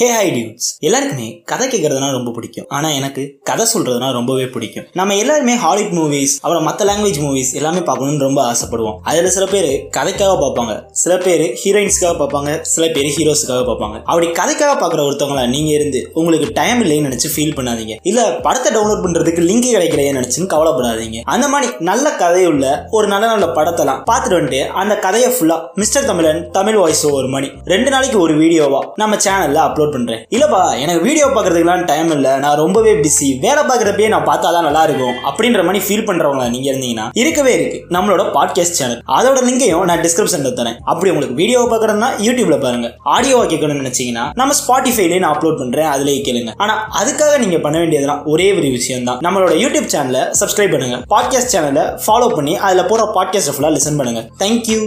ஹே high dudes எல்லாருக்குமே கதை கேட்கறதுனா ரொம்ப பிடிக்கும். ஆனா எனக்கு கதை சொல்றதுனா ரொம்பவே பிடிக்கும். நம்ம எல்லாருமே ஹாலிவுட் மூவிஸ் அப்புறம் மற்ற லாங்குவேஜ் மூவிஸ் எல்லாமே பார்க்கணும்னு ரொம்ப ஆசைப்படுவோம். அதுல சில பேர் கதைக்காக பார்ப்பாங்க. சில பேர் ஹீரோயின்ஸ்க்காக பார்ப்பாங்க. சில பேர் ஹீரோஸ்க்காக பார்ப்பாங்க. அப்படி கதைக்காக பார்க்குற ஒருத்தவங்களா நீங்க இருந்து உங்களுக்கு டைம் இல்லைன்னு நினைச்சு ஃபீல் பண்ணாதீங்க. இல்ல படத்தை டவுன்லோட் பண்றதுக்கு லிங்க் கிடைக்கலையே நினைச்சுன்னு கவலைப்படாதீங்க. அந்த மாதிரி நல்ல கதையுள்ள ஒரு நல்ல நல்ல படத்தெல்லாம் பார்த்துட்டு வந்துட்டு அந்த கதையை ஃபுல்லா மிஸ்டர் தமிழன் தமிழ் வாய்ஸ் ஒரு மணி ரெண்டு நாளைக்கு ஒரு வீடியோவா நம்ம சேனல்ல அப்லோட் பண்றேன். இல்லப்பா எனக்கு வீடியோ பார்க்கறதுக்குலாம் டைம் இல்லை. நான் ரொம்பவே பிஸி வேலை பார்க்குறப்பயே நான் பார்த்தா தான் நல்லா இருக்கும் அப்படின்ற மாதிரி ஃபீல் பண்ணுறவங்க நீங்க இருந்தீங்கன்னா இருக்கவே இருக்கு. நம்மளோட பாட்காஸ்ட் சேனல் அதோட லிங்கையும் நான் டிஸ்கிரிப்ஷனில் தரேன். அப்படி உங்களுக்கு வீடியோ பார்க்குறதுனா யூடியூப்ல பாருங்க. ஆடியோ கேட்கணும்னு நினைச்சீங்கன்னா நம்ம ஸ்பாட்டிஃபைலேயே நான் அப்லோட் பண்ணுறேன் அதுலேயே கேளுங்க. ஆனால் அதுக்காக நீங்கள் பண்ண வேண்டியதுலாம் ஒரே ஒரு விஷயம் தான் நம்மளோட யூடியூப் சேனலை சப்ஸ்கிரைப் பண்ணுங்க. பாட்காஸ்ட் சேனலை ஃபாலோ பண்ணி அதில் போகிற பாட்காஸ்ட் ஃபுல்லாக லிசன் பண்ணுங்க. தேங்க்யூ